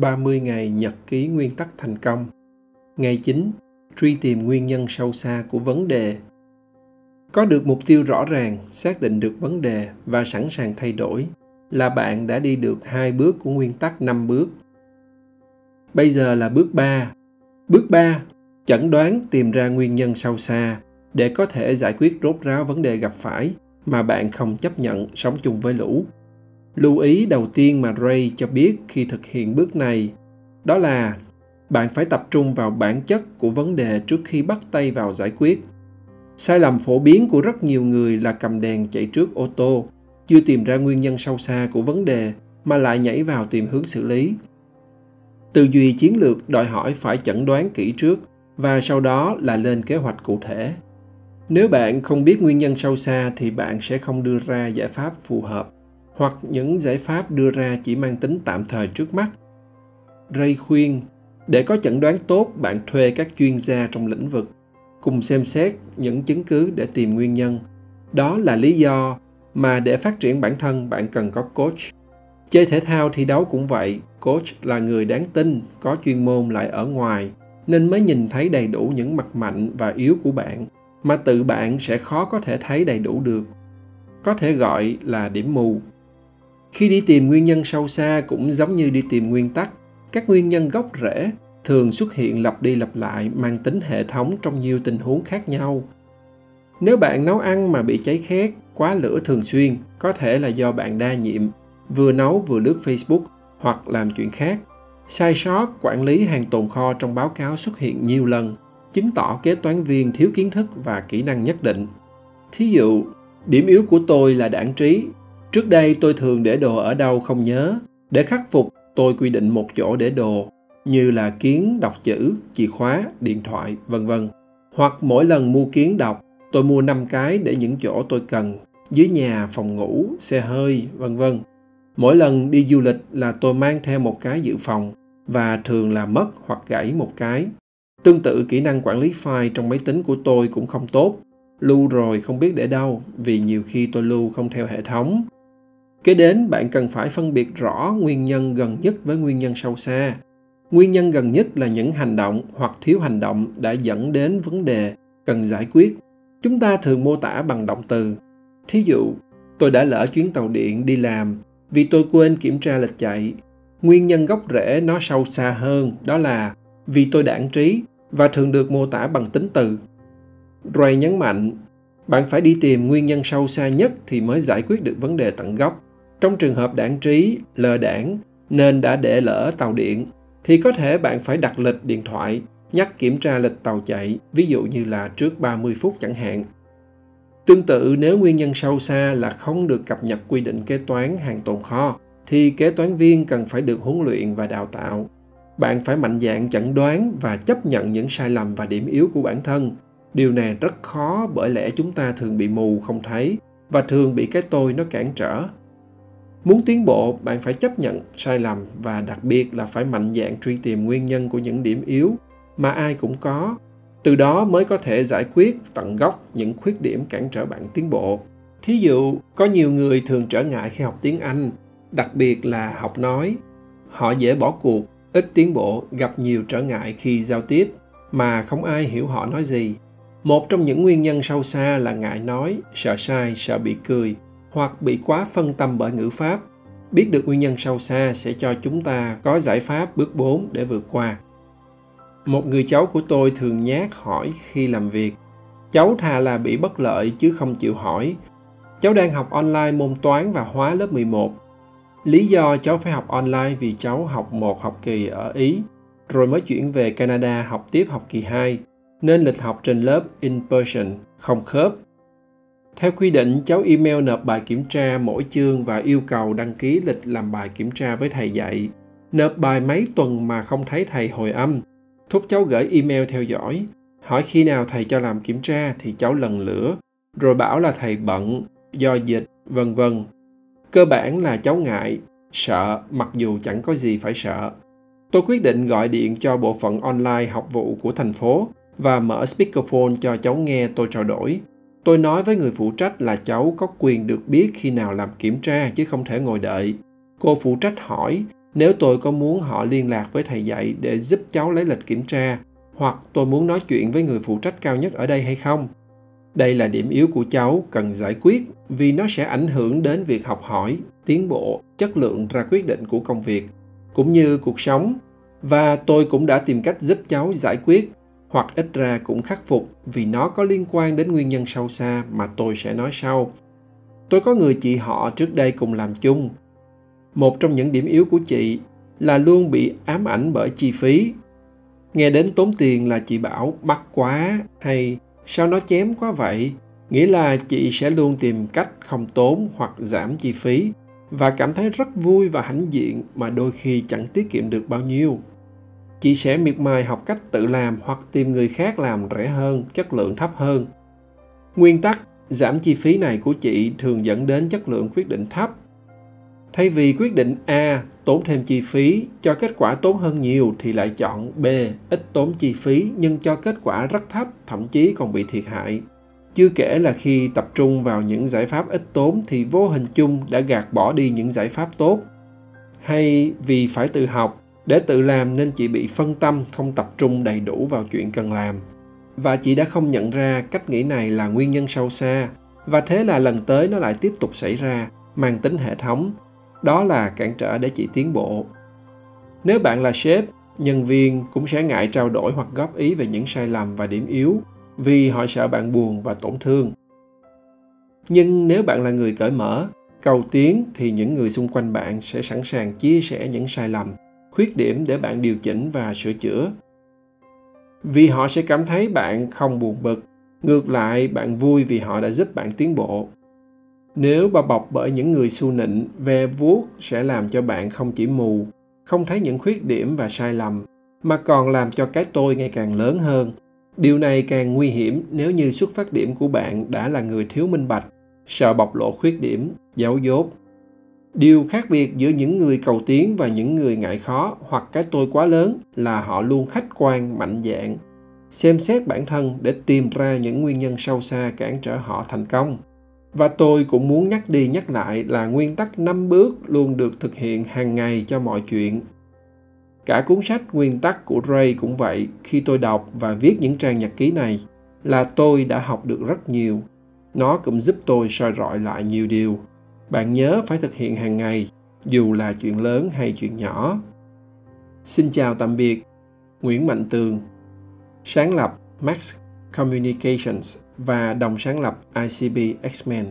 30 ngày nhật ký nguyên tắc thành công. Ngày 9. Truy tìm nguyên nhân sâu xa của vấn đề. Có được mục tiêu rõ ràng, xác định được vấn đề và sẵn sàng thay đổi là bạn đã đi được hai bước của nguyên tắc 5 bước. Bây giờ là bước 3. Bước 3. Chẩn đoán tìm ra nguyên nhân sâu xa để có thể giải quyết rốt ráo vấn đề gặp phải mà bạn không chấp nhận sống chung với lũ. Lưu ý đầu tiên mà Ray cho biết khi thực hiện bước này đó là bạn phải tập trung vào bản chất của vấn đề trước khi bắt tay vào giải quyết. Sai lầm phổ biến của rất nhiều người là cầm đèn chạy trước ô tô, chưa tìm ra nguyên nhân sâu xa của vấn đề mà lại nhảy vào tìm hướng xử lý. Tư duy chiến lược đòi hỏi phải chẩn đoán kỹ trước và sau đó là lên kế hoạch cụ thể. Nếu bạn không biết nguyên nhân sâu xa thì bạn sẽ không đưa ra giải pháp phù hợp hoặc những giải pháp đưa ra chỉ mang tính tạm thời trước mắt. Ray khuyên, để có chẩn đoán tốt, bạn thuê các chuyên gia trong lĩnh vực, cùng xem xét những chứng cứ để tìm nguyên nhân. Đó là lý do mà để phát triển bản thân bạn cần có coach. Chơi thể thao thi đấu cũng vậy, coach là người đáng tin, có chuyên môn lại ở ngoài, nên mới nhìn thấy đầy đủ những mặt mạnh và yếu của bạn mà tự bạn sẽ khó có thể thấy đầy đủ được. Có thể gọi là điểm mù khi đi tìm nguyên nhân sâu xa cũng giống như đi tìm nguyên tắc, các nguyên nhân gốc rễ thường xuất hiện lặp đi lặp lại, mang tính hệ thống trong nhiều tình huống khác nhau. Nếu bạn nấu ăn mà bị cháy khét, quá lửa thường xuyên, có thể là do bạn đa nhiệm, vừa nấu vừa lướt facebook hoặc làm chuyện khác. Sai sót quản lý hàng tồn kho trong báo cáo xuất hiện nhiều lần, chứng tỏ kế toán viên thiếu kiến thức và kỹ năng nhất định. Thí dụ, điểm yếu của tôi là đảng trí. Trước đây tôi thường để đồ ở đâu không nhớ. Để khắc phục, tôi quy định một chỗ để đồ, như là kiến đọc chữ, chìa khóa, điện thoại, vân vân. Hoặc mỗi lần mua kiến đọc, tôi mua 5 cái để những chỗ tôi cần, dưới nhà, phòng ngủ, xe hơi, vân vân. Mỗi lần đi du lịch là tôi mang theo một cái dự phòng và thường là mất hoặc gãy một cái. Tương tự kỹ năng quản lý file trong máy tính của tôi cũng không tốt. Lưu rồi không biết để đâu vì nhiều khi tôi lưu không theo hệ thống Kế đến bạn cần phải phân biệt rõ nguyên nhân gần nhất với nguyên nhân sâu xa. Nguyên nhân gần nhất là những hành động hoặc thiếu hành động đã dẫn đến vấn đề cần giải quyết. Chúng ta thường mô tả bằng động từ. Thí dụ, tôi đã lỡ chuyến tàu điện đi làm vì tôi quên kiểm tra lịch chạy. Nguyên nhân gốc rễ nó sâu xa hơn đó là vì tôi đảng trí và thường được mô tả bằng tính từ. Ray nhấn mạnh, bạn phải đi tìm nguyên nhân sâu xa nhất thì mới giải quyết được vấn đề tận gốc. Trong trường hợp đảng trí, lờ đảng nên đã để lỡ tàu điện, thì có thể bạn phải đặt lịch điện thoại, nhắc kiểm tra lịch tàu chạy, ví dụ như là trước 30 phút chẳng hạn. Tương tự nếu nguyên nhân sâu xa là không được cập nhật quy định kế toán hàng tồn kho, thì kế toán viên cần phải được huấn luyện và đào tạo. Bạn phải mạnh dạn chẩn đoán và chấp nhận những sai lầm và điểm yếu của bản thân. Điều này rất khó bởi lẽ chúng ta thường bị mù không thấy và thường bị cái tôi nó cản trở Muốn tiến bộ, bạn phải chấp nhận sai lầm và đặc biệt là phải mạnh dạn truy tìm nguyên nhân của những điểm yếu mà ai cũng có. Từ đó mới có thể giải quyết tận gốc những khuyết điểm cản trở bạn tiến bộ. Thí dụ, có nhiều người thường trở ngại khi học tiếng Anh, đặc biệt là học nói. Họ dễ bỏ cuộc, ít tiến bộ, gặp nhiều trở ngại khi giao tiếp mà không ai hiểu họ nói gì. Một trong những nguyên nhân sâu xa là ngại nói, sợ sai, sợ bị cười – hoặc bị quá phân tâm bởi ngữ pháp. Biết được nguyên nhân sâu xa sẽ cho chúng ta có giải pháp bước 4 để vượt qua. Một người cháu của tôi thường nhát hỏi khi làm việc. Cháu thà là bị bất lợi chứ không chịu hỏi. Cháu đang học online môn toán và hóa lớp 11. Lý do cháu phải học online vì cháu học một học kỳ ở Ý, rồi mới chuyển về Canada học tiếp học kỳ 2, nên lịch học trên lớp in person không khớp theo quy định, cháu email nộp bài kiểm tra mỗi chương và yêu cầu đăng ký lịch làm bài kiểm tra với thầy dạy. Nộp bài mấy tuần mà không thấy thầy hồi âm. Thúc cháu gửi email theo dõi. Hỏi khi nào thầy cho làm kiểm tra thì cháu lần lửa. Rồi bảo là thầy bận, do dịch, vân vân. Cơ bản là cháu ngại, sợ mặc dù chẳng có gì phải sợ. Tôi quyết định gọi điện cho bộ phận online học vụ của thành phố và mở speakerphone cho cháu nghe tôi trao đổi Tôi nói với người phụ trách là cháu có quyền được biết khi nào làm kiểm tra chứ không thể ngồi đợi. Cô phụ trách hỏi, nếu tôi có muốn họ liên lạc với thầy dạy để giúp cháu lấy lịch kiểm tra hoặc tôi muốn nói chuyện với người phụ trách cao nhất ở đây hay không? Đây là điểm yếu của cháu cần giải quyết vì nó sẽ ảnh hưởng đến việc học hỏi tiến bộ chất lượng ra quyết định của công việc cũng như cuộc sống. Và tôi cũng đã tìm cách giúp cháu giải quyết hoặc ít ra cũng khắc phục vì nó có liên quan đến nguyên nhân sâu xa mà tôi sẽ nói sau. Tôi có người chị họ trước đây cùng làm chung. Một trong những điểm yếu của chị là luôn bị ám ảnh bởi chi phí. Nghe đến tốn tiền là chị bảo, mắc quá, hay sao nó chém quá vậy? Nghĩa là chị sẽ luôn tìm cách không tốn hoặc giảm chi phí và cảm thấy rất vui và hãnh diện mà đôi khi chẳng tiết kiệm được bao nhiêu chị sẽ miệt mài học cách tự làm hoặc tìm người khác làm rẻ hơn, chất lượng thấp hơn. Nguyên tắc, giảm chi phí này của chị thường dẫn đến chất lượng quyết định thấp. Thay vì quyết định a, tốn thêm chi phí, cho kết quả tốn hơn nhiều thì lại chọn b, ít tốn chi phí nhưng cho kết quả rất thấp, thậm chí còn bị thiệt hại. Chưa kể là khi tập trung vào những giải pháp ít tốn thì vô hình chung đã gạt bỏ đi những giải pháp tốt. Hay vì phải tự học để tự làm nên chị bị phân tâm, không tập trung đầy đủ vào chuyện cần làm. Và chị đã không nhận ra cách nghĩ này là nguyên nhân sâu xa. Và thế là lần tới nó lại tiếp tục xảy ra, mang tính hệ thống. Đó là cản trở để chị tiến bộ. Nếu bạn là sếp, nhân viên cũng sẽ ngại trao đổi hoặc góp ý về những sai lầm và điểm yếu, vì họ sợ bạn buồn và tổn thương. Nhưng nếu bạn là người cởi mở, cầu tiến thì những người xung quanh bạn sẽ sẵn sàng chia sẻ những sai lầm khuyết điểm để bạn điều chỉnh và sửa chữa. Vì họ sẽ cảm thấy bạn không buồn bực, ngược lại bạn vui vì họ đã giúp bạn tiến bộ. Nếu bao bọc bởi những người su nịnh, ve vuốt sẽ làm cho bạn không chỉ mù, không thấy những khuyết điểm và sai lầm, mà còn làm cho cái tôi ngày càng lớn hơn. Điều này càng nguy hiểm nếu như xuất phát điểm của bạn đã là người thiếu minh bạch, sợ bộc lộ khuyết điểm, giấu dốt điều khác biệt giữa những người cầu tiến và những người ngại khó hoặc cái tôi quá lớn là họ luôn khách quan mạnh dạn xem xét bản thân để tìm ra những nguyên nhân sâu xa cản trở họ thành công và tôi cũng muốn nhắc đi nhắc lại là nguyên tắc 5 bước luôn được thực hiện hàng ngày cho mọi chuyện. Cả cuốn sách Nguyên tắc của Ray cũng vậy, khi tôi đọc và viết những trang nhật ký này là tôi đã học được rất nhiều. Nó cũng giúp tôi soi rọi lại nhiều điều. Bạn nhớ phải thực hiện hàng ngày, dù là chuyện lớn hay chuyện nhỏ. Xin chào tạm biệt. Nguyễn Mạnh Tường Sáng lập Max Communications và đồng sáng lập ICB X-Men.